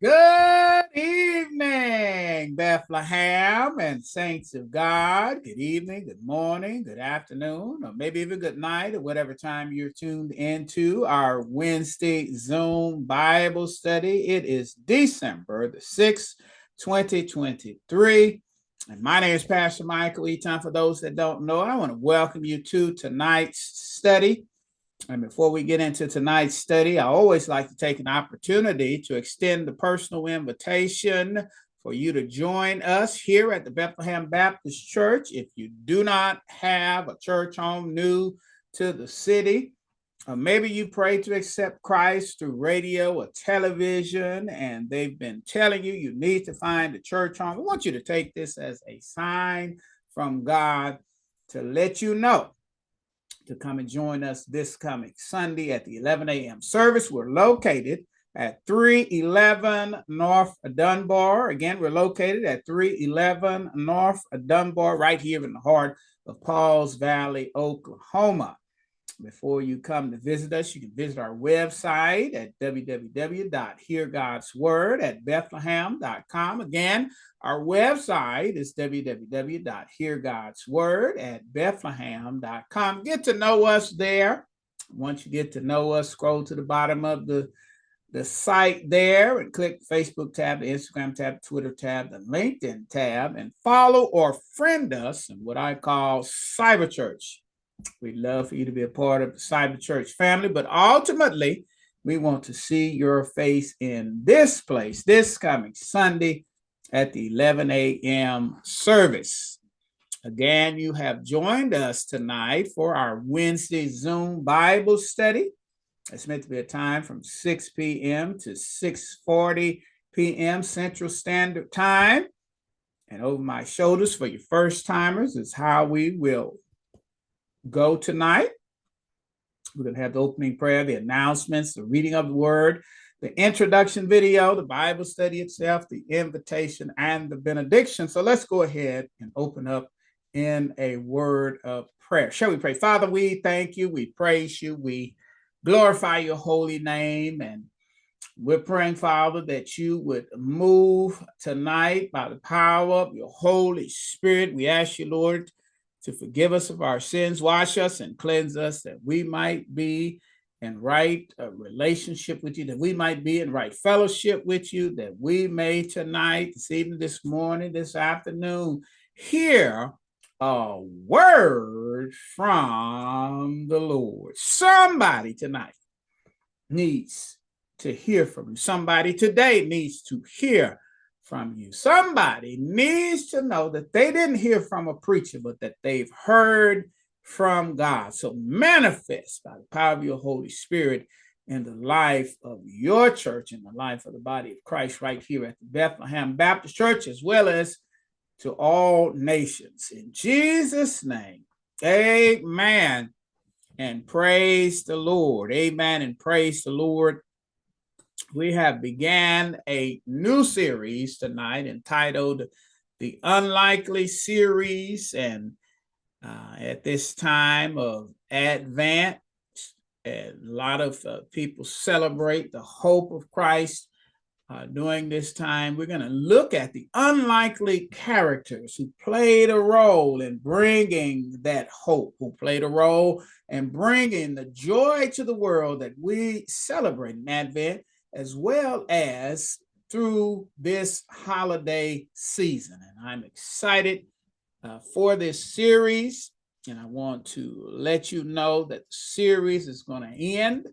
Good evening, Bethlehem and saints of God. Good evening, good morning, good afternoon, or maybe even good night, or whatever time you're tuned into our Wednesday Zoom Bible study. It is December the 6th, 2023. And my name is Pastor Michael Eaton. For those that don't know, I want to welcome you to tonight's study. And before we get into tonight's study, I always like to take an opportunity to extend the personal invitation for you to join us here at the Bethlehem Baptist Church. If you do not have a church home new to the city, or maybe you pray to accept Christ through radio or television, and they've been telling you you need to find a church home. I want you to take this as a sign from God to let you know to come and join us this coming Sunday at the 11 a.m. service. We're located at 311 North Dunbar. Again, we're located at 311 North Dunbar, right here in the heart of Pauls Valley, Oklahoma. Before you come to visit us, you can visit our website at www.heargodsword at bethlehem.com. Again, our website is www.heargodsword at bethlehem.com. Get to know us there. Once you get to know us, scroll to the bottom of the the site there and click Facebook tab, the Instagram tab, Twitter tab, the LinkedIn tab, and follow or friend us in what I call Cyber Church. We'd love for you to be a part of the Cyber Church family, but ultimately, we want to see your face in this place this coming Sunday at the 11 a.m. service. Again, you have joined us tonight for our Wednesday Zoom Bible study. It's meant to be a time from 6 p.m. to 6:40 p.m. Central Standard Time. And over my shoulders for your first timers is how we will go tonight. We're going to have the opening prayer, the announcements, the reading of the word, the introduction video, the Bible study itself, the invitation, and the benediction. So let's go ahead and open up in a word of prayer. Shall we pray? Father, we thank you, we praise you, we glorify your holy name, and we're praying, Father, that you would move tonight by the power of your Holy Spirit. We ask you, Lord, to forgive us of our sins, wash us, and cleanse us that we might be in right uh, relationship with you, that we might be in right fellowship with you, that we may tonight, this evening, this morning, this afternoon, hear a word from the Lord. Somebody tonight needs to hear from you. Somebody today needs to hear from you. Somebody needs to know that they didn't hear from a preacher, but that they've heard from God. So manifest by the power of your Holy Spirit in the life of your church, in the life of the body of Christ, right here at the Bethlehem Baptist Church, as well as to all nations. In Jesus' name, amen. And praise the Lord. Amen. And praise the Lord we have began a new series tonight entitled the unlikely series. And uh, at this time of advent a lot of uh, people celebrate the hope of christ uh, during this time. We're going to look at the unlikely characters who played a role in bringing that hope who played a role in bringing the joy to the world that we celebrate in advent as well as through this holiday season. And I'm excited uh, for this series. And I want to let you know that the series is going to end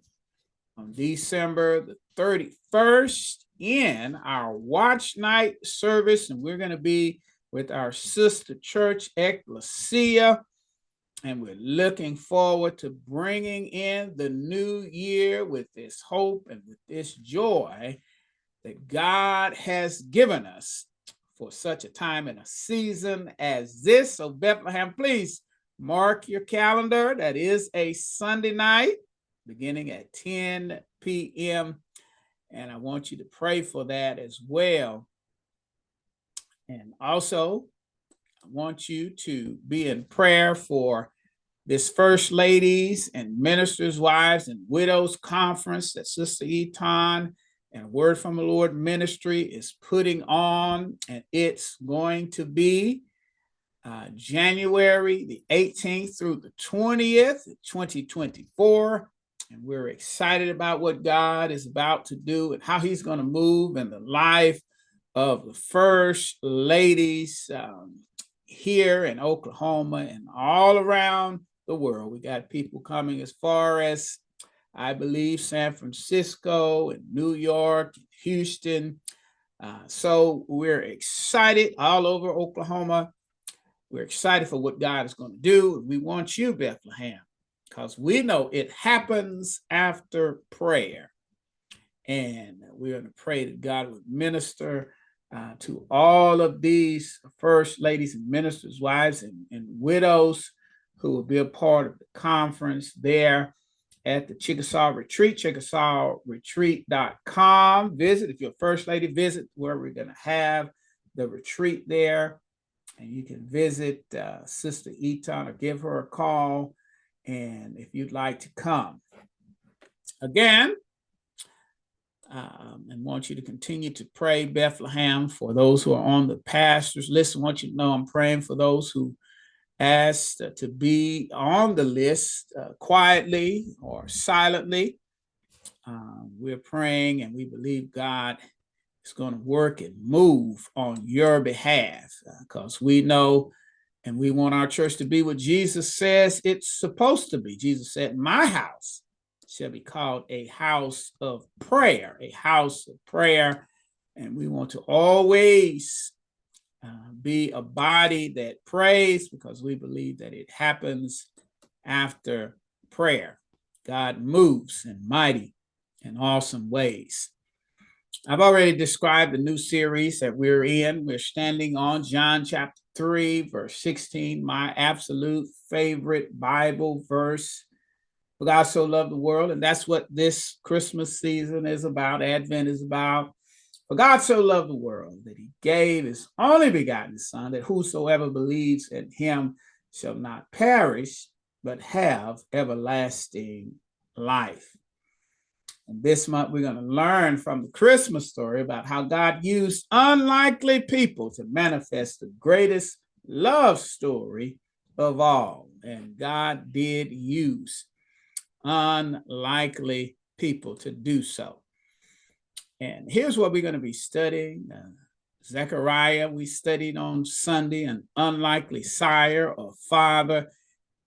on December the 31st in our watch night service. And we're going to be with our sister church, Ecclesia and we're looking forward to bringing in the new year with this hope and with this joy that God has given us for such a time and a season as this. So, Bethlehem, please mark your calendar. That is a Sunday night beginning at 10 p.m. And I want you to pray for that as well. And also, I want you to be in prayer for this First Ladies and Ministers' Wives and Widows Conference that Sister Eaton and Word from the Lord Ministry is putting on, and it's going to be uh, January the 18th through the 20th, 2024. And we're excited about what God is about to do and how He's going to move in the life of the first ladies um, here in Oklahoma and all around the world. We got people coming as far as I believe San Francisco and New York, Houston. Uh, so we're excited all over Oklahoma. We're excited for what God is going to do. We want you, Bethlehem, because we know it happens after prayer. And we're going to pray that God would minister uh, to all of these first ladies and ministers' wives and, and widows who will be a part of the conference there at the Chickasaw Retreat, chickasawretreat.com. Visit, if you're a First Lady, visit where we're going to have the retreat there. And you can visit uh, Sister Eaton or give her a call. And if you'd like to come, again, um, and want you to continue to pray Bethlehem for those who are on the pastors list. I want you to know I'm praying for those who asked to be on the list uh, quietly or silently. Um, we're praying and we believe God is going to work and move on your behalf because uh, we know and we want our church to be what Jesus says it's supposed to be. Jesus said, My house shall be called a house of prayer, a house of prayer. And we want to always uh, be a body that prays because we believe that it happens after prayer. God moves in mighty and awesome ways. I've already described the new series that we're in. We're standing on John chapter 3, verse 16, my absolute favorite Bible verse. For God so loved the world, and that's what this Christmas season is about, Advent is about. For God so loved the world that he gave his only begotten Son, that whosoever believes in him shall not perish, but have everlasting life. And this month, we're going to learn from the Christmas story about how God used unlikely people to manifest the greatest love story of all. And God did use unlikely people to do so. And here's what we're going to be studying. Uh, Zechariah, we studied on Sunday, an unlikely sire or father.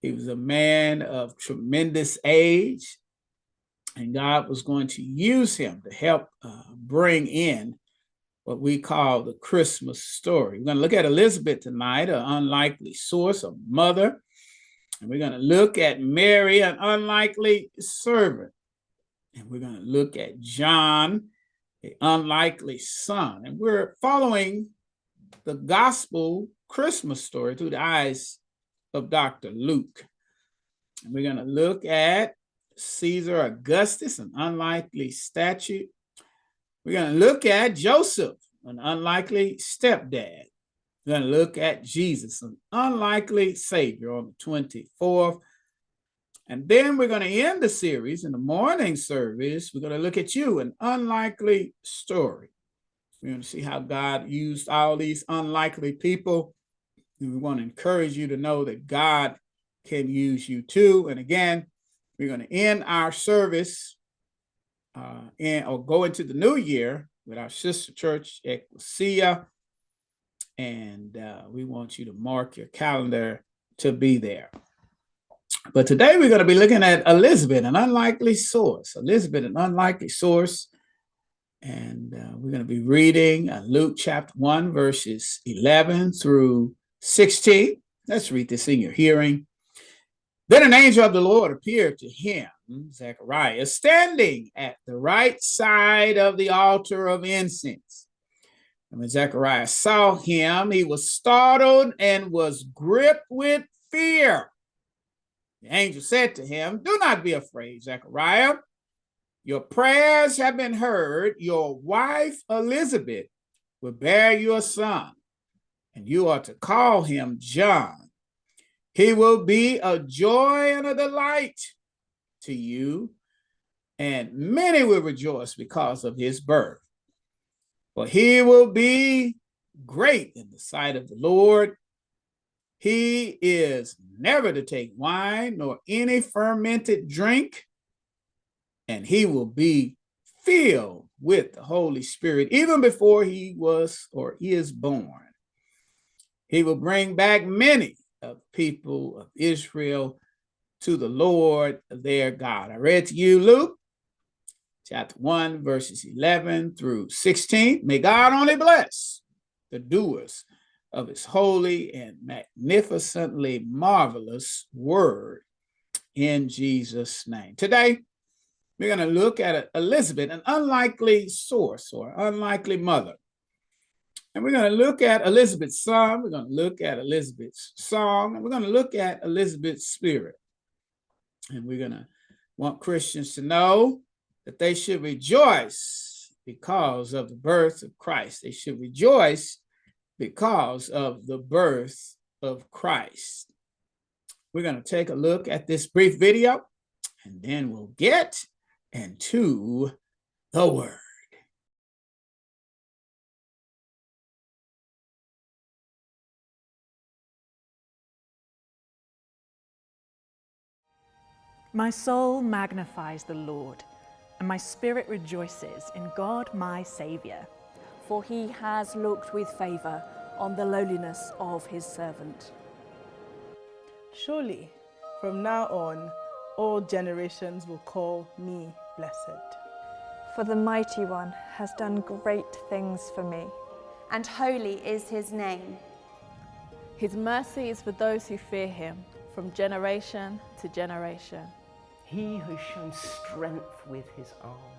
He was a man of tremendous age, and God was going to use him to help uh, bring in what we call the Christmas story. We're going to look at Elizabeth tonight, an unlikely source, a mother. And we're going to look at Mary, an unlikely servant. And we're going to look at John, an unlikely son. And we're following the gospel Christmas story through the eyes of Dr. Luke. And we're going to look at Caesar Augustus, an unlikely statue. We're going to look at Joseph, an unlikely stepdad. We're going to look at Jesus, an unlikely savior on the 24th. And then we're going to end the series in the morning service. We're going to look at you, an unlikely story. We're going to see how God used all these unlikely people. And we want to encourage you to know that God can use you too. And again, we're going to end our service uh, and or go into the new year with our sister church, Ecclesia. And uh, we want you to mark your calendar to be there. But today we're going to be looking at Elizabeth, an unlikely source. Elizabeth, an unlikely source. And uh, we're going to be reading uh, Luke chapter 1, verses 11 through 16. Let's read this in your hearing. Then an angel of the Lord appeared to him, Zechariah, standing at the right side of the altar of incense. And when Zechariah saw him, he was startled and was gripped with fear. The angel said to him, Do not be afraid, Zechariah. Your prayers have been heard. Your wife Elizabeth will bear you a son, and you are to call him John. He will be a joy and a delight to you, and many will rejoice because of his birth. For he will be great in the sight of the Lord. He is never to take wine nor any fermented drink, and he will be filled with the Holy Spirit even before he was or is born. He will bring back many of people of Israel to the Lord their God. I read to you Luke chapter 1, verses 11 through 16. May God only bless the doers of his holy and magnificently marvelous word in Jesus' name. Today, we're going to look at Elizabeth, an unlikely source or unlikely mother. And we're going to look at Elizabeth's son, we're going to look at Elizabeth's song, and we're going to look at Elizabeth's spirit. And we're going to want Christians to know that they should rejoice because of the birth of Christ. They should rejoice because of the birth of Christ. We're going to take a look at this brief video and then we'll get into the word. My soul magnifies the Lord, and my spirit rejoices in God my Saviour. For he has looked with favour on the lowliness of his servant. Surely, from now on, all generations will call me blessed. For the Mighty One has done great things for me, and holy is his name. His mercy is for those who fear him from generation to generation. He has shown strength with his arm.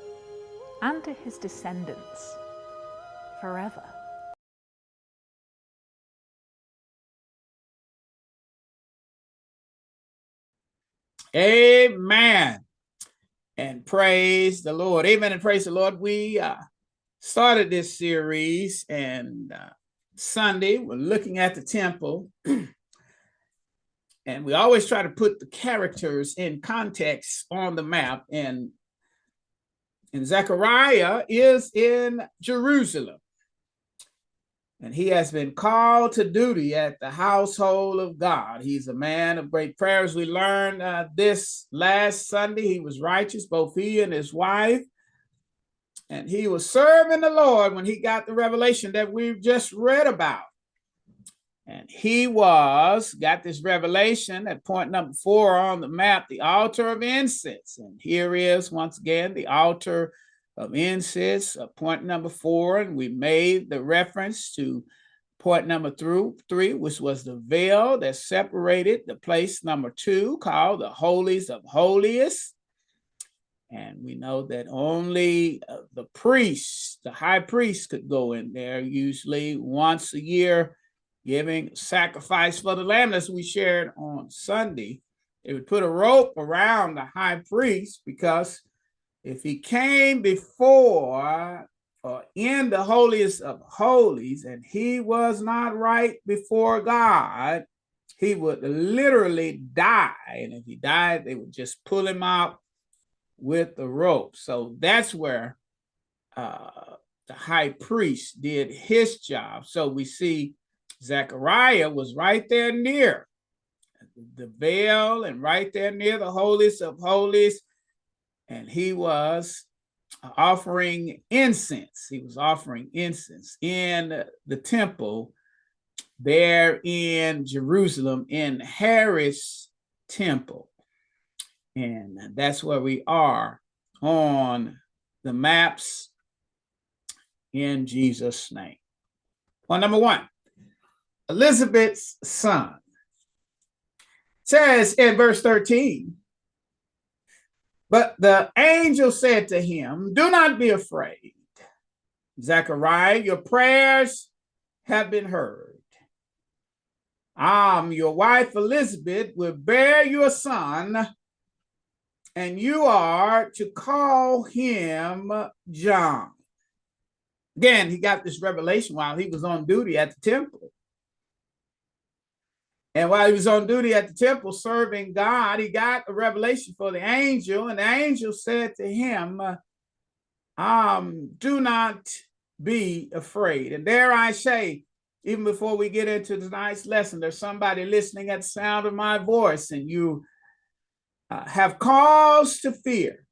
and to his descendants forever. Amen. And praise the Lord. Amen. And praise the Lord. We uh, started this series, and uh, Sunday we're looking at the temple. and we always try to put the characters in context on the map and and Zechariah is in Jerusalem and he has been called to duty at the household of God. He's a man of great prayers. We learned uh, this last Sunday. He was righteous, both he and his wife. And he was serving the Lord when he got the revelation that we've just read about. And he was, got this revelation at point number four on the map, the altar of incense. And here is once again the altar of incense, uh, point number four. And we made the reference to point number through three, which was the veil that separated the place number two, called the holies of holiest. And we know that only uh, the priest, the high priest, could go in there usually once a year giving sacrifice for the lamb as we shared on Sunday. They would put a rope around the high priest because if he came before or in the holiest of holies and he was not right before God, he would literally die. And if he died, they would just pull him out with the rope. So that's where uh, the high priest did his job. So we see Zechariah was right there near the veil and right there near the holiest of holies. And he was offering incense. He was offering incense in the temple there in Jerusalem in Herod's temple. And that's where we are on the maps in Jesus' name. Point number one Elizabeth's son. says in verse 13, But the angel said to him, Do not be afraid. Zechariah, your prayers have been heard. Um, your wife Elizabeth will bear you a son, and you are to call him John. Again, he got this revelation while he was on duty at the temple. And while he was on duty at the temple serving God, he got a revelation for the angel, and the angel said to him, um, do not be afraid. And dare I say, even before we get into tonight's lesson, there's somebody listening at the sound of my voice, and you uh, have cause to fear.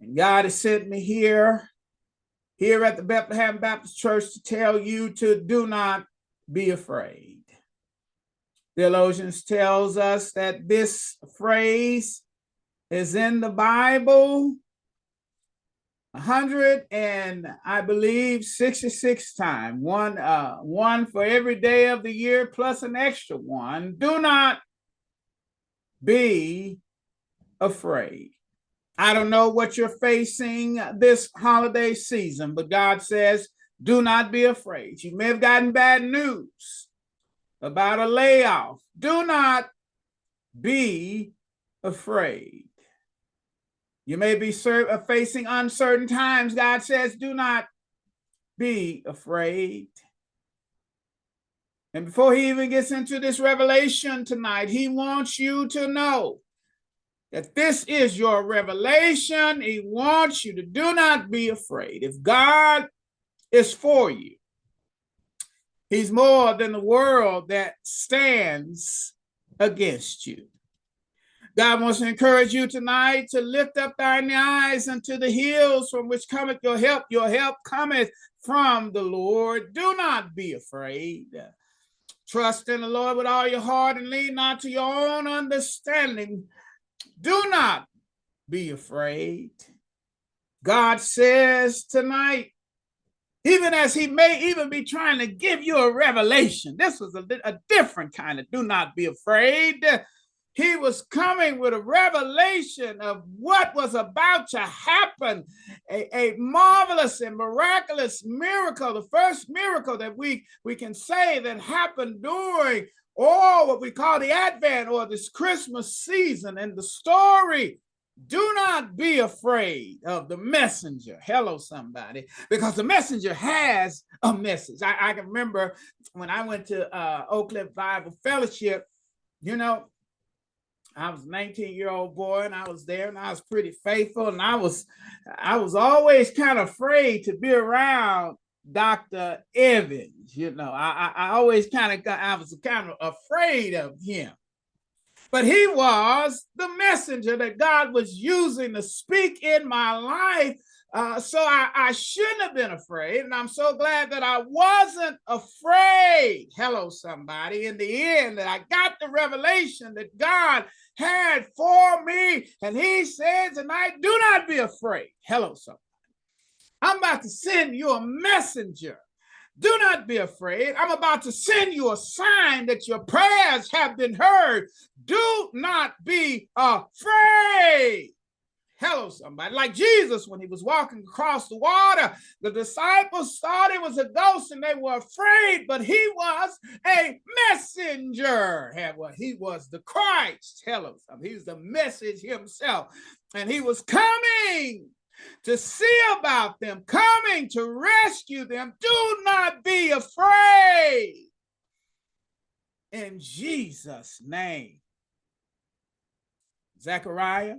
And God has sent me here, here at the Bethlehem Baptist Church to tell you to do not be afraid. Theologians tells us that this phrase is in the Bible 100 and I believe 66 times, one uh one for every day of the year plus an extra one. Do not be afraid. I don't know what you're facing this holiday season, but God says, do not be afraid. You may have gotten bad news about a layoff. Do not be afraid. You may be uh, facing uncertain times. God says, do not be afraid. And before he even gets into this revelation tonight, he wants you to know that this is your revelation. He wants you to do not be afraid. If God is for you, he's more than the world that stands against you. God wants to encourage you tonight to lift up thine eyes unto the hills from which cometh your help. Your help cometh from the Lord. Do not be afraid. Trust in the Lord with all your heart and lean not to your own understanding. Do not be afraid. God says tonight, even as he may even be trying to give you a revelation, this was a, a different kind of do not be afraid. He was coming with a revelation of what was about to happen. A, a, marvelous and miraculous miracle the first miracle that we we can say that happened during all what we call the advent or this christmas season and the story do not be afraid of the messenger. Hello, somebody, because the messenger has a message. I, I can remember when I went to uh, Oak Cliff Bible Fellowship, you know, I was a 19 year old boy and I was there and I was pretty faithful and I was I was always kind of afraid to be around Dr. Evans. You know, I, I, I always kind of got I was kind of afraid of him. But he was the messenger that God was using to speak in my life uh, so I, I shouldn't have been afraid. And I'm so glad that I wasn't afraid. Hello, somebody. In the end, that I got the revelation that God had for me. And he says tonight, do not be afraid. Hello, somebody. I'm about to send you a messenger. Do not be afraid. I'm about to send you a sign that your prayers have been heard. Do not be afraid. Hello, somebody. Like Jesus, when he was walking across the water, the disciples thought it was a ghost and they were afraid, but he was a messenger. Well, he was the Christ. Hello, somebody. He's the message himself. And he was coming to see about them, coming to rescue them. Do not be afraid. In Jesus' name. Zechariah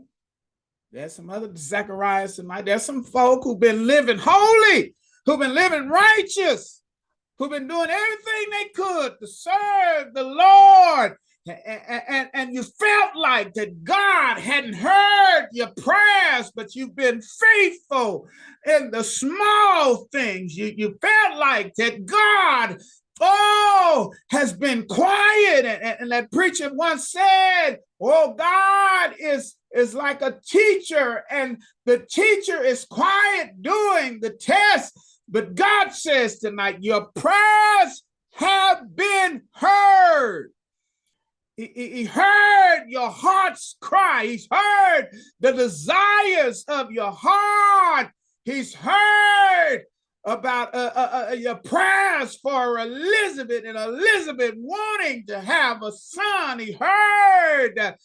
there's some other Zacharias and my there's some folk who've been living holy, who've been living righteous, who've been doing everything they could to serve the Lord. And, and, and you felt like that God hadn't heard your prayers, but you've been faithful in the small things. You, you felt like that God oh, has been quiet. And, and, that preacher once said, Oh, God is, is like a teacher, and the teacher is quiet doing the test. But God says tonight, Your prayers have been heard. he, he heard your heart's cry. He's heard the desires of your heart. He's heard about uh, your prayers for Elizabeth and Elizabeth wanting to have a son. He heard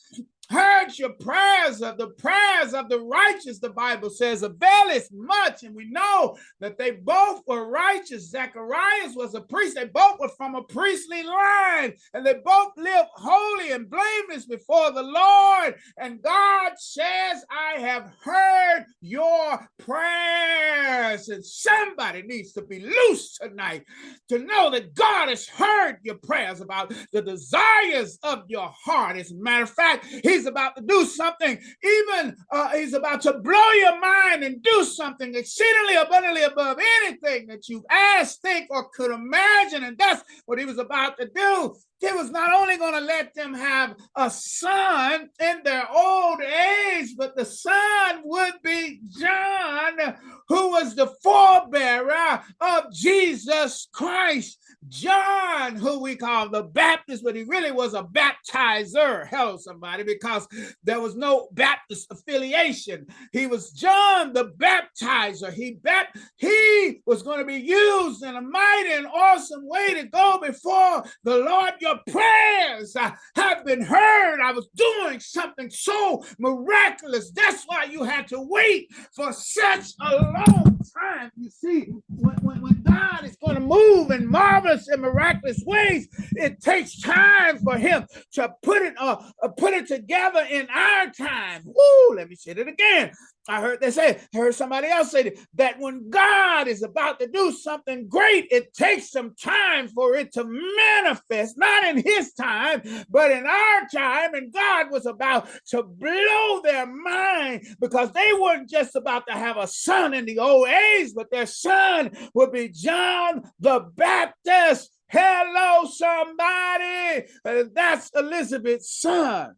heard your prayers of the prayers of the righteous, the Bible says, availeth much. And we know that they both were righteous. Zacharias was a priest. They both were from a priestly line, and they both lived holy and blameless before the Lord. And God says, I have heard your prayers. And somebody needs to be loose tonight to know that God has heard your prayers about the desires of your heart. As a matter of fact, He's he's about to do something, even uh, he's about to blow your mind and do something exceedingly abundantly above anything that you asked, think, or could imagine. And that's what he was about to do. He was not only going to let them have a son in their old age, but the son would be John, who was the forebearer of Jesus Christ. John, who we call the Baptist, but he really was a baptizer. Hello, somebody, because there was no Baptist affiliation. He was John the baptizer. He bap- he was going to be used in a mighty and awesome way to go before the Lord. Your prayers uh, have been heard. I was doing something so miraculous. That's why you had to wait for such a long time. You see, when, when, when God is going to move in marvelous and miraculous ways, it takes time for Him to put it uh, uh, put it together in our time. Woo! Let me say it again. I heard they say, I heard somebody else say that, that when God is about to do something great, it takes some time for it to manifest, not in his time, but in our time. And God was about to blow their mind because they weren't just about to have a son in the old age, but their son would be John the Baptist. Hello, somebody. Uh, that's Elizabeth's son.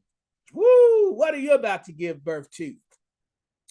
Woo, what are you about to give birth to?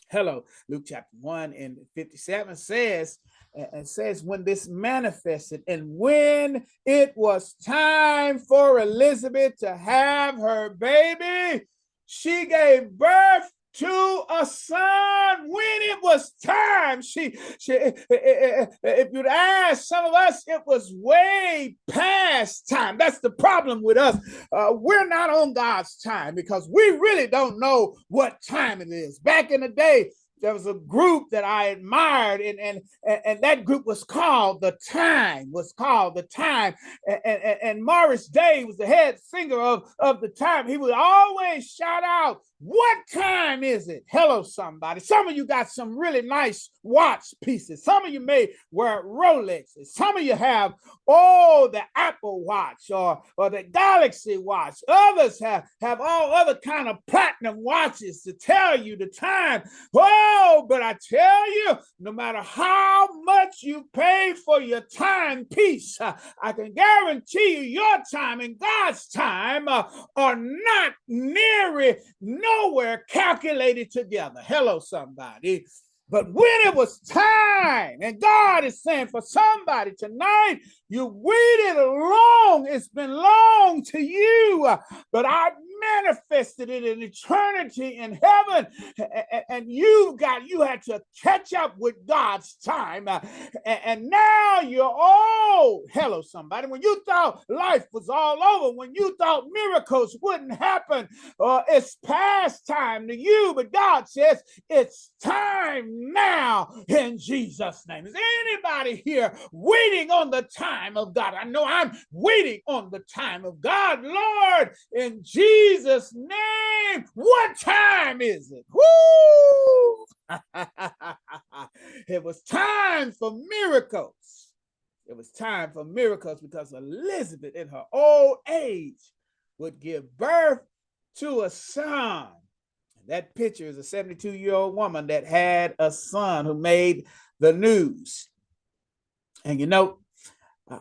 Hello, Luke chapter 1 and 57 says, and says, when this manifested, and when it was time for Elizabeth to have her baby, she gave birth to a son when it was time. She, she eh, eh, eh, if you'd ask some of us, it was way past time. That's the problem with us. Uh, we're not on God's time because we really don't know what time it is. Back in the day, there was a group that I admired, and and and that group was called the Time. Was called the Time, and, and, and Morris Day was the head singer of of the Time. He would always shout out, "What time is it?" Hello, somebody. Some of you got some really nice watch pieces. Some of you may wear Rolexes. Some of you have oh the Apple Watch or or the Galaxy Watch. Others have have all other kind of platinum watches to tell you the time. Oh but I tell you, no matter how much you pay for your timepiece, uh, I can guarantee you your time and God's time uh, are not near nowhere calculated together. Hello, somebody. But when it was time, and God is saying for somebody tonight, you waited long, it's been long to you, but I manifested it in eternity in heaven. And you got, you had to catch up with God's time. And now you're old. Hello, somebody. When you thought life was all over, when you thought miracles wouldn't happen, uh, it's past time to you. But God says it's time now in Jesus' name. Is anybody here waiting on the time of God? I know I'm waiting on the time of God. Lord, in Jesus' Jesus' name. What time is it? Woo! it was time for miracles. It was time for miracles because Elizabeth, in her old age, would give birth to a son. That picture is a 72 year old woman that had a son who made the news. And you know,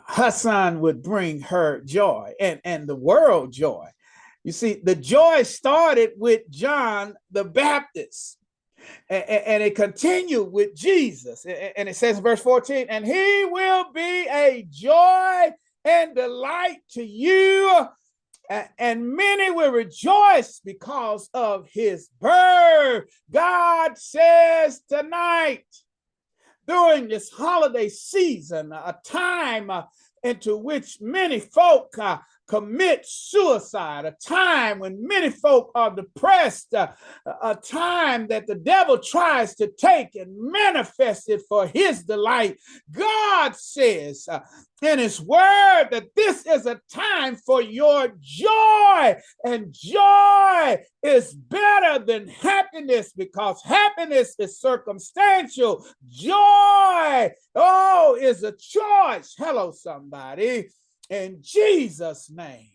her son would bring her joy and, and the world joy. You see, the joy started with John the Baptist. And, and, it continued with Jesus. And it says in verse 14, and he will be a joy and delight to you and many will rejoice because of his birth. God says tonight, during this holiday season, a time uh, into which many folk uh, commit suicide, a time when many folk are depressed, a time that the devil tries to take and manifest it for his delight. God says uh, in his word that this is a time for your joy, and joy is better than happiness because happiness is circumstantial. Joy, oh, is a choice. Hello, somebody in Jesus' name.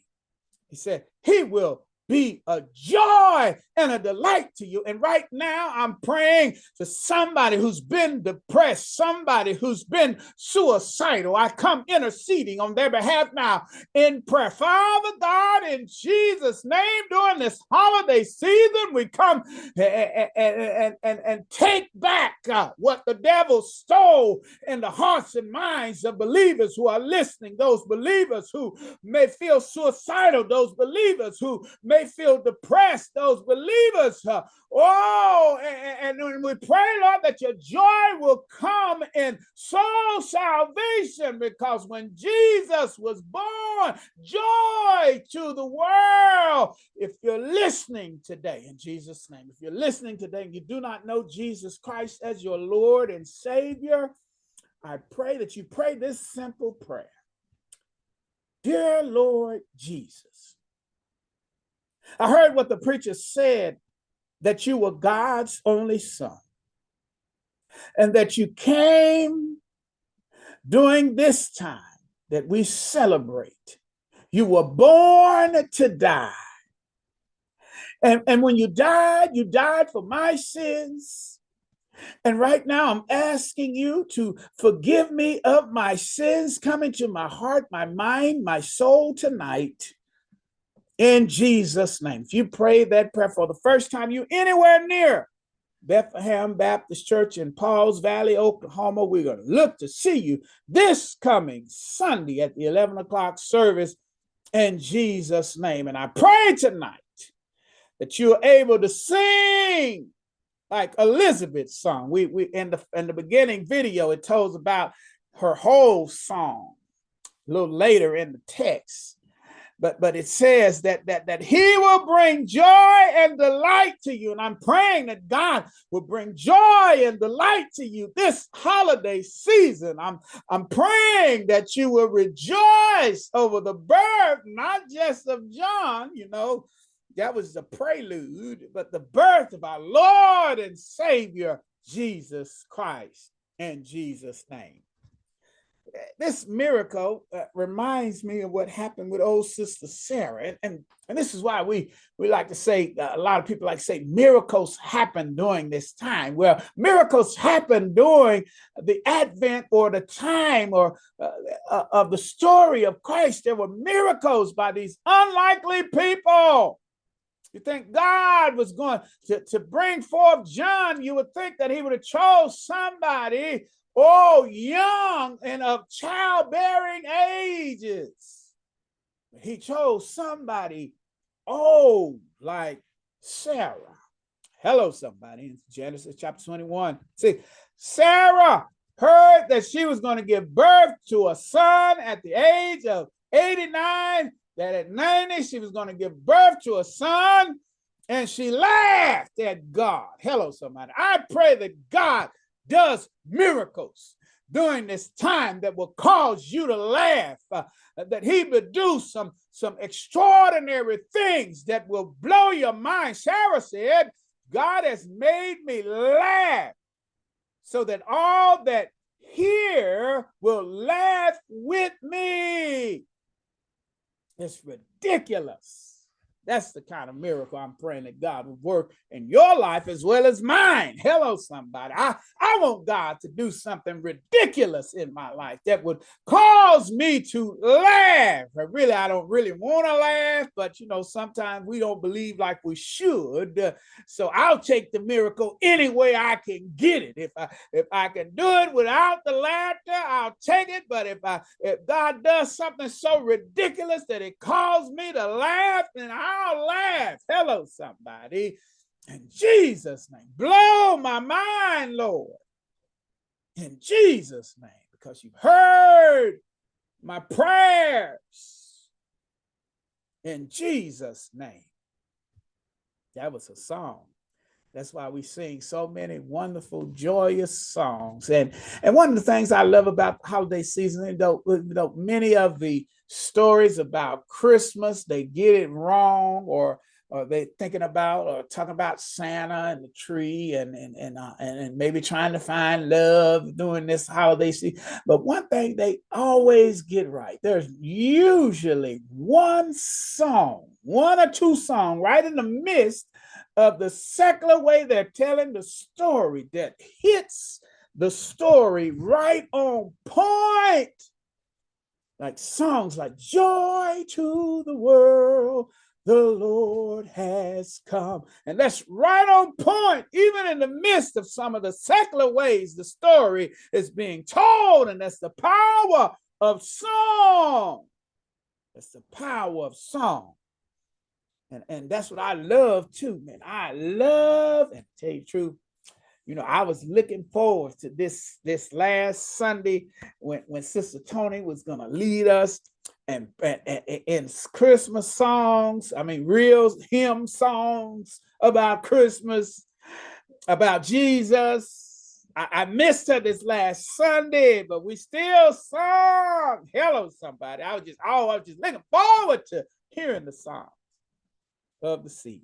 He said, He will be a joy and a delight to you. And right now, I'm praying to somebody who's been depressed, somebody who's been suicidal. I come interceding on their behalf now in prayer. Father God, in Jesus' name, during this holiday season, we come and, and, and, and take back uh, what the devil stole in the hearts and minds of believers who are listening, those believers who may feel suicidal, those believers who may feel depressed, those believers. uh, oh, and, and we pray, Lord, that your joy will come in soul salvation because when Jesus was born, joy to the world. If you're listening today, in Jesus' name, if you're listening today and you do not know Jesus Christ as your Lord and Savior, I pray that you pray this simple prayer Dear Lord Jesus, I heard what the preacher said that you were God's only son and that you came during this time that we celebrate. You were born to die. And, and when you died, you died for my sins. And right now, I'm asking you to forgive me of my sins. Come into my heart, my mind, my soul tonight in Jesus' name. If you pray that prayer for the first time, you anywhere near Bethlehem Baptist Church in Pauls Valley, Oklahoma, we're going to look to see you this coming Sunday at the 11 o'clock service in Jesus' name. And I pray tonight that you're able to sing like Elizabeth's song. We we in the in the beginning video, it tells about her whole song a little later in the text but but it says that that that he will bring joy and delight to you. And i'm praying that god will bring joy and delight to you this holiday season. I'm i'm praying that you will rejoice over the birth not just of john you know that was the prelude but the birth of our lord and savior jesus christ in jesus name this miracle uh, reminds me of what happened with old sister Sarah, and and, this is why we we like to say uh, a lot of people like to say miracles happen during this time. Well, miracles happen during the advent or the time or uh, uh, of the story of Christ. There were miracles by these unlikely people. You think God was going to, to bring forth John, you would think that he would have chose somebody oh, young and of childbearing ages. He chose somebody old like Sarah. Hello, somebody. In Genesis chapter 21. See, Sarah heard that she was going to give birth to a son at the age of 89, that at 90 she was going to give birth to a son, and she laughed at God. Hello, somebody. I pray that God does miracles during this time that will cause you to laugh, uh, that he would do some, some extraordinary things that will blow your mind. Sarah said, God has made me laugh so that all that hear will laugh with me. It's ridiculous That's the kind of miracle I'm praying that God would work in your life as well as mine. Hello, somebody. I, I want God to do something ridiculous in my life that would cause me to laugh. But really, I don't really want to laugh, but you know, sometimes we don't believe like we should. So I'll take the miracle any way I can get it. If I if I can do it without the laughter, I'll take it. But if I if God does something so ridiculous that it calls me to laugh, then Laugh. Hello, somebody. In Jesus' name. Blow my mind, Lord. In Jesus' name, because you've heard my prayers. In Jesus' name. That was a song. That's why we sing so many wonderful, joyous songs. And and one of the things I love about the holiday season, though, know, many of the stories about Christmas, they get it wrong, or or they thinking about or talking about Santa and the tree and and and, uh, and and maybe trying to find love during this holiday season. But one thing they always get right: there's usually one song, one or two song, right in the midst of the secular way they're telling the story that hits the story right on point. Like songs like Joy to the World, the Lord has come. And that's right on point, even in the midst of some of the secular ways the story is being told. And that's the power of song. That's the power of song. And, and that's what I love too, man. I love, and tell you the truth, you know, I was looking forward to this this last Sunday when, when Sister Tony was gonna lead us and, and Christmas songs, I mean real hymn songs about Christmas, about Jesus. I, I missed her this last Sunday, but we still sung. Hello, somebody. I was just oh, I was just looking forward to hearing the song of the season.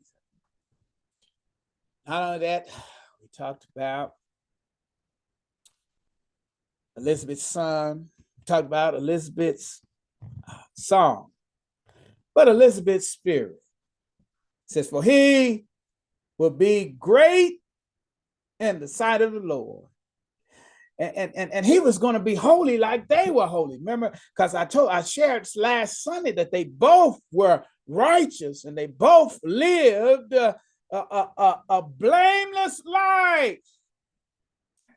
Not only that, talked about Elizabeth's son, talked about Elizabeth's uh, song, but Elizabeth's spirit says, For he will be great in the sight of the Lord. And, and, and he was going to be holy like they were holy. Remember, because I told I shared last Sunday that they both were righteous and they both lived a, a, a, a blameless life.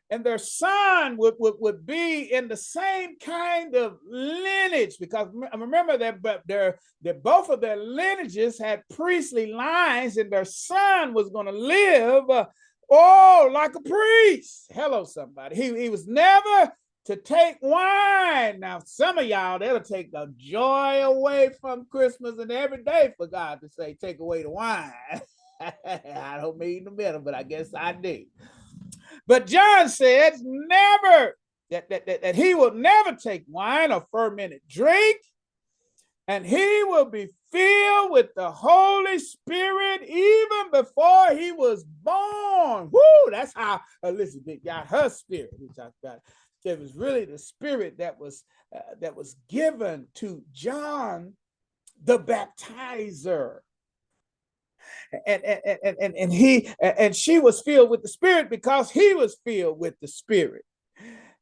And their son would, would, would be in the same kind of lineage because remember that but their, their both of their lineages had priestly lines, and their son was going to live uh, oh like a priest. Hello, somebody. He, he was never to take wine. Now, some of y'all, that'll take the joy away from Christmas and every day for God to say, take away the wine. I don't mean the middle, but I guess I do. But John says, never, that, that, that, that he will never take wine or fermented drink, and he will be filled with the Holy Spirit even before he was born. Woo! That's how Elizabeth got her spirit. We talked about it it was really the spirit that was uh, that was given to John the baptizer. And, and, and, and, he and she was filled with the spirit because he was filled with the spirit.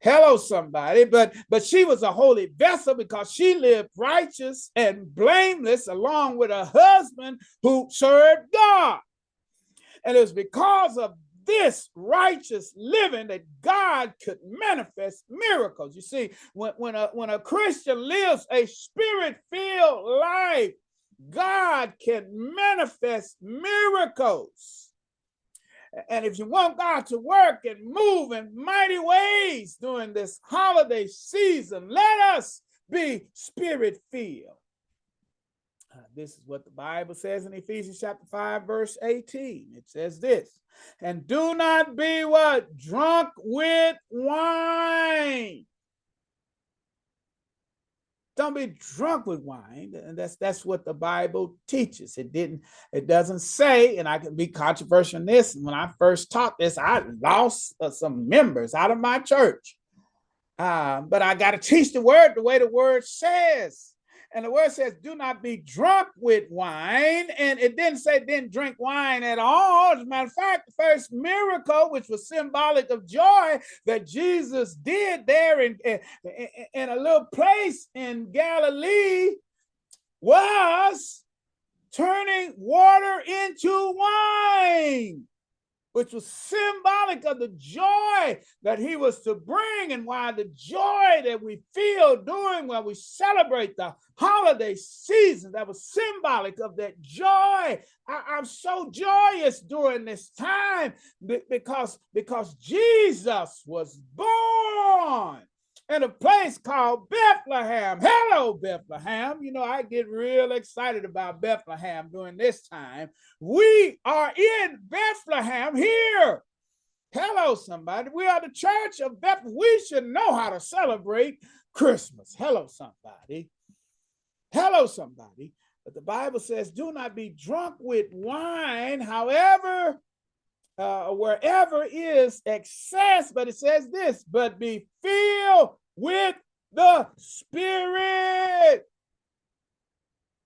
Hello somebody. But but she was a holy vessel because she lived righteous and blameless along with her husband who served god. And it was because of this righteous living that God could manifest miracles. You see, when, when, a, when a Christian lives a spirit filled life, God can manifest miracles. And if you want God to work and move in mighty ways during this holiday season, let us be spirit filled. Uh, this is what the Bible says in Ephesians chapter 5, verse 18. It says this, and do not be what? Drunk with wine. Don't be drunk with wine. And that's that's what the Bible teaches. It didn't, it doesn't say, and I can be controversial in this. When I first taught this, I lost uh, some members out of my church. Uh, but I got to teach the word the way the word says And the word says, do not be drunk with wine. And it didn't say didn't drink wine at all. As a matter of fact, the first miracle, which was symbolic of joy that Jesus did there in, in, in a little place in Galilee, was turning water into wine which was symbolic of the joy that he was to bring, and why the joy that we feel during when we celebrate the holiday season that was symbolic of that joy. I, am so joyous during this time because, because Jesus was born in a place called Bethlehem. Hello, Bethlehem. You know, I get real excited about Bethlehem during this time. We are in Bethlehem here. Hello, somebody. We are the church of Bethlehem. We should know how to celebrate Christmas. Hello, somebody. Hello, somebody. But the Bible says, do not be drunk with wine. However, uh, wherever is excess, but it says this, but be filled with the Spirit.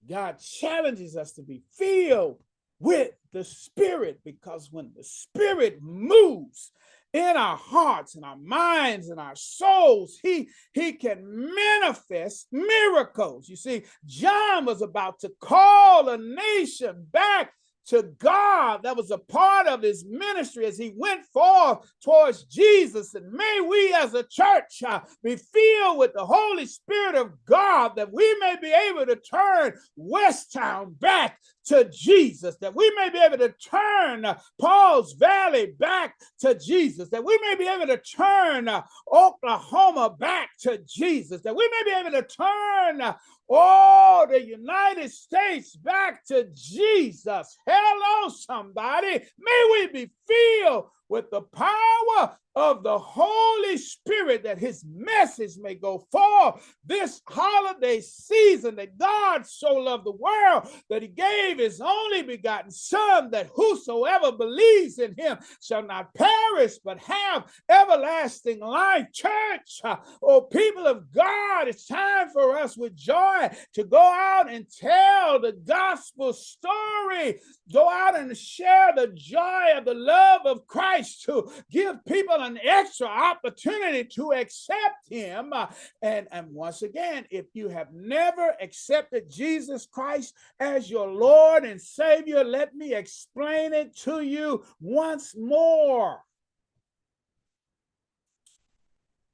God challenges us to be filled with the Spirit because when the Spirit moves in our hearts and our minds and our souls, he, he can manifest miracles. You see, John was about to call a nation back to God. That was a part of his ministry as he went forth towards Jesus. And may we as a church uh, be filled with the Holy Spirit of God that we may be able to turn Westtown back to Jesus, that we may be able to turn Pauls Valley back to Jesus, that we may be able to turn Oklahoma back to Jesus, that we may be able to turn all the United States back to Jesus. Hello, somebody. May we be filled with the power of the Holy Spirit that his message may go forth this holiday season that God so loved the world that he gave his only begotten Son, that whosoever believes in him shall not perish but have everlasting life. Church, uh, oh people of God, it's time for us with joy to go out and tell the gospel story, go out and share the joy of the love of Christ, to give people an extra opportunity to accept him. Uh, and, and once again, if you have never accepted Jesus Christ as your Lord and Savior, let me explain it to you once more.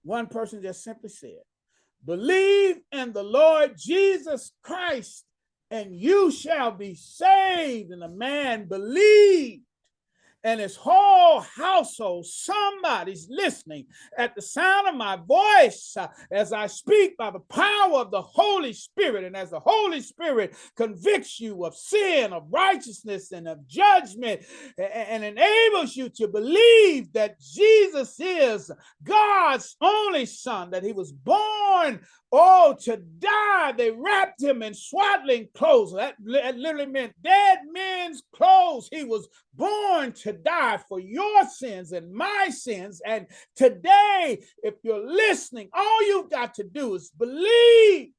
One person just simply said, Believe in the Lord Jesus Christ, and you shall be saved. And the man believed and his whole household, somebody's listening at the sound of my voice uh, as I speak by the power of the Holy Spirit. And as the Holy Spirit convicts you of sin, of righteousness, and of judgment, and, enables you to believe that Jesus is God's only Son, that he was born Oh, to die, they wrapped him in swaddling clothes. That, literally meant dead men's clothes. He was born to die for your sins and my sins. And today, if you're listening, all you've got to do is believe.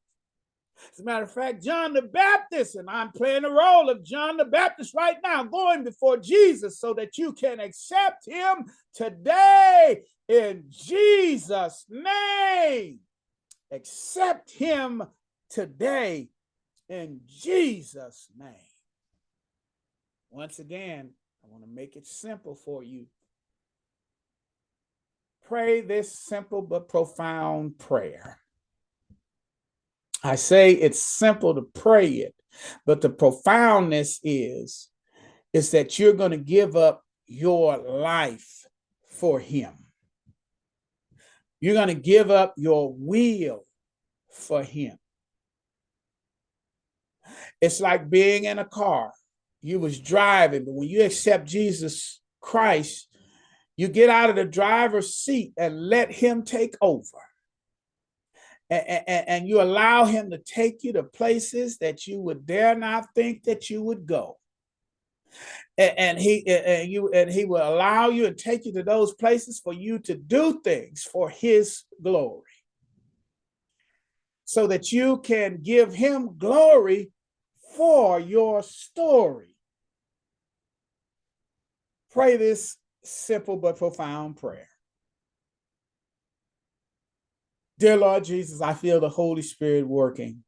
As a matter of fact, John the Baptist, and I'm playing the role of John the Baptist right now, going before Jesus so that you can accept him today in Jesus' name. Accept him today in Jesus' name. Once again, I want to make it simple for you. Pray this simple but profound prayer. I say it's simple to pray it, but the profoundness is is that you're going to give up your life for him. You're going to give up your will for him. It's like being in a car. You was driving, but when you accept Jesus Christ, you get out of the driver's seat and let him take over. And, and, and, you allow him to take you to places that you would dare not think that you would go and, and he and you and he will allow you and take you to those places for you to do things for his glory so that you can give him glory for your story. Pray this simple but profound prayer. Dear Lord Jesus, I feel the Holy Spirit working,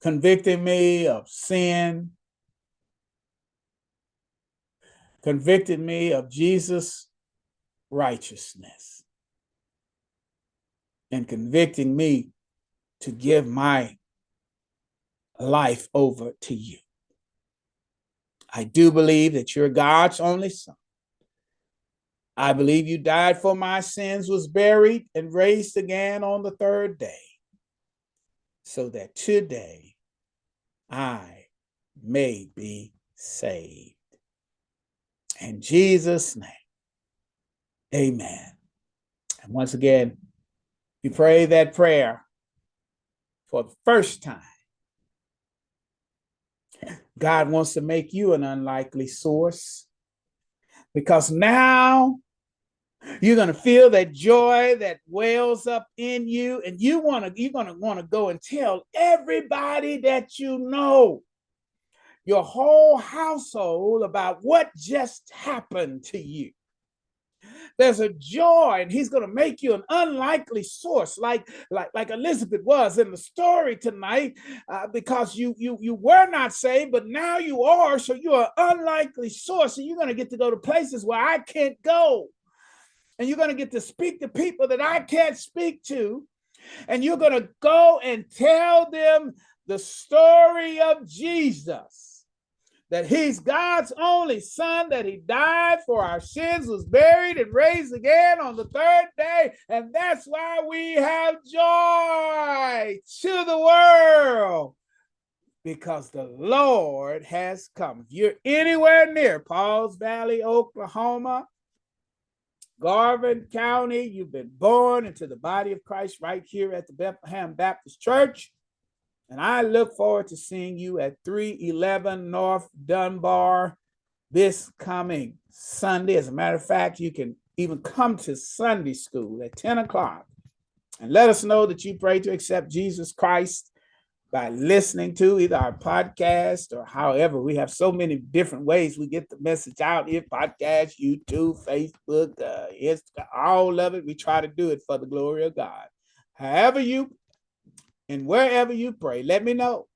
convicting me of sin, convicted me of Jesus' righteousness, and convicting me to give my life over to you. I do believe that you're God's only son. I believe you died for my sins, was buried, and raised again on the third day, so that today I may be saved. In Jesus' name, amen. And once again, you pray that prayer for the first time. God wants to make you an unlikely source. Because now you're going to feel that joy that wells up in you and you want to you're going to want to go and tell everybody that you know. Your whole household about what just happened to you there's a joy and he's going to make you an unlikely source like like like elizabeth was in the story tonight uh, because you you you were not saved but now you are so you're an unlikely source and you're going to get to go to places where i can't go and you're going to get to speak to people that I can't speak to. And you're going to go and tell them the story of Jesus that he's God's only son, that he died for our sins, was buried, and raised again on the third day. And that's why we have joy to the world because the Lord has come. If you're anywhere near Pauls Valley, Oklahoma, Garvin County. You've been born into the body of Christ right here at the Bethlehem Baptist Church. And I look forward to seeing you at 311 North Dunbar this coming Sunday. As a matter of fact, you can even come to Sunday school at 10 o'clock. And let us know that you pray to accept Jesus Christ by listening to either our podcast or however. We have so many different ways we get the message out here podcast youtube facebook uh, Instagram, all of it. We try to do it for the glory of god. However you and wherever you pray let me know.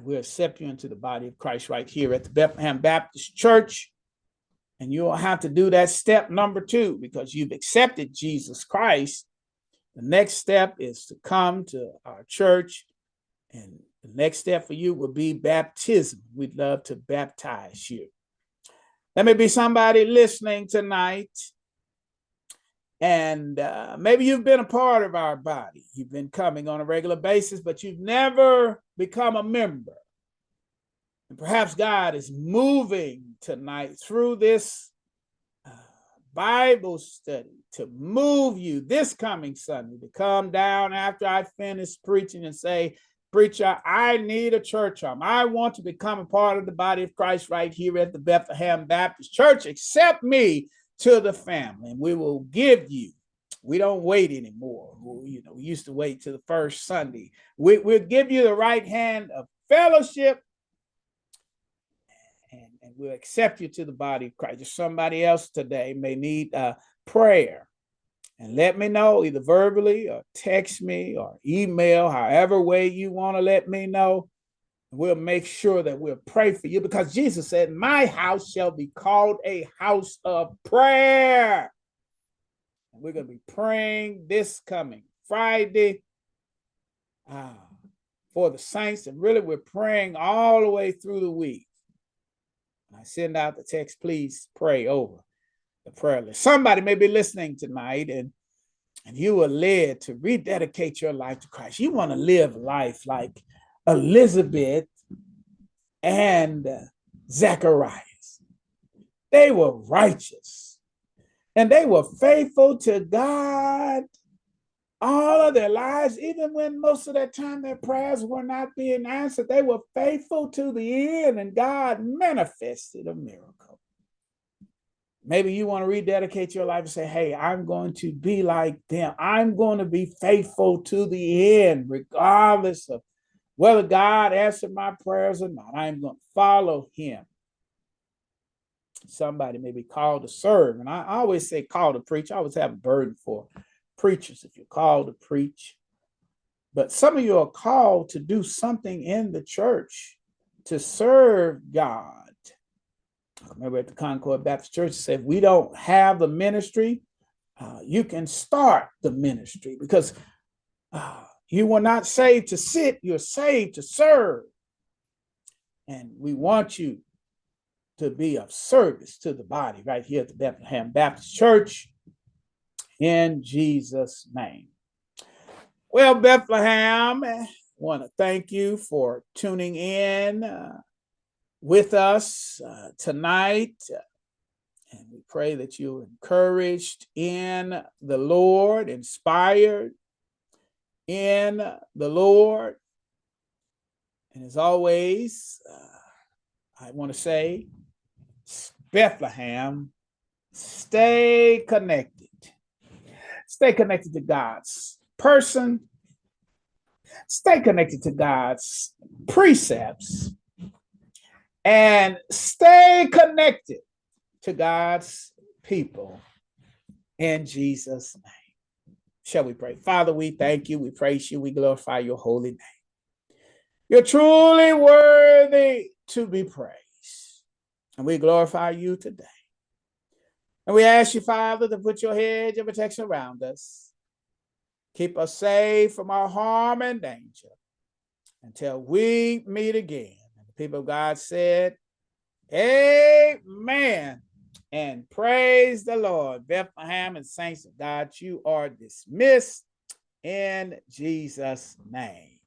We'll accept you into the body of christ right here at the bethlehem baptist church. And you'll have to do that step number two because you've accepted jesus christ. The next step is to come to our church. And the next step for you will be baptism. We'd love to baptize you. Let me be somebody listening tonight, and uh, maybe you've been a part of our body. You've been coming on a regular basis, but you've never become a member. And perhaps God is moving tonight through this uh, Bible study to move you this coming Sunday to come down after I finish preaching and say, preacher, I need a church home. I want to become a part of the body of Christ right here at the Bethlehem Baptist Church. Accept me to the family, and we will give you. We don't wait anymore. We, you know, we used to wait to the first Sunday. We, we'll give you the right hand of fellowship, and, and we'll accept you to the body of Christ. If somebody else today may need a prayer and let me know either verbally or text me or email, however way you want to let me know. We'll make sure that we'll pray for you because Jesus said, My house shall be called a house of prayer. And we're going to be praying this coming Friday uh, for the saints. And really, we're praying all the way through the week. I send out the text, please pray over the prayer list. Somebody may be listening tonight and and you were led to rededicate your life to Christ. You want to live life like Elizabeth and Zacharias. They were righteous and they were faithful to God all of their lives, even when most of that time their prayers were not being answered. They were faithful to the end, and God manifested a miracle. Maybe you want to rededicate your life and say, Hey, I'm going to be like them. I'm going to be faithful to the end, regardless of whether God answered my prayers or not. I'm going to follow him. Somebody may be called to serve. And I always say call to preach. I always have a burden for preachers if you're called to preach. But some of you are called to do something in the church to serve God. I remember at the Concord Baptist Church they said, if we don't have the ministry, uh, you can start the ministry because uh, you were not saved to sit, you're saved to serve. And we want you to be of service to the body right here at the Bethlehem Baptist Church in Jesus' name. Well, Bethlehem, I want to thank you for tuning in uh, with us uh, tonight. And we pray that you're encouraged in the Lord, inspired in the Lord. And as always, uh, I want to say, Bethlehem, stay connected. Stay connected to God's person. Stay connected to God's precepts. And stay connected to God's people in Jesus' name. Shall we pray? Father, we thank you, we praise you, we glorify your holy name. You're truly worthy to be praised. And we glorify you today. And we ask you, Father, to put your hedge of protection around us. Keep us safe from our harm and danger until we meet again. And the people of God said, Amen and praise the Lord. Bethlehem and saints of God, you are dismissed in Jesus' name.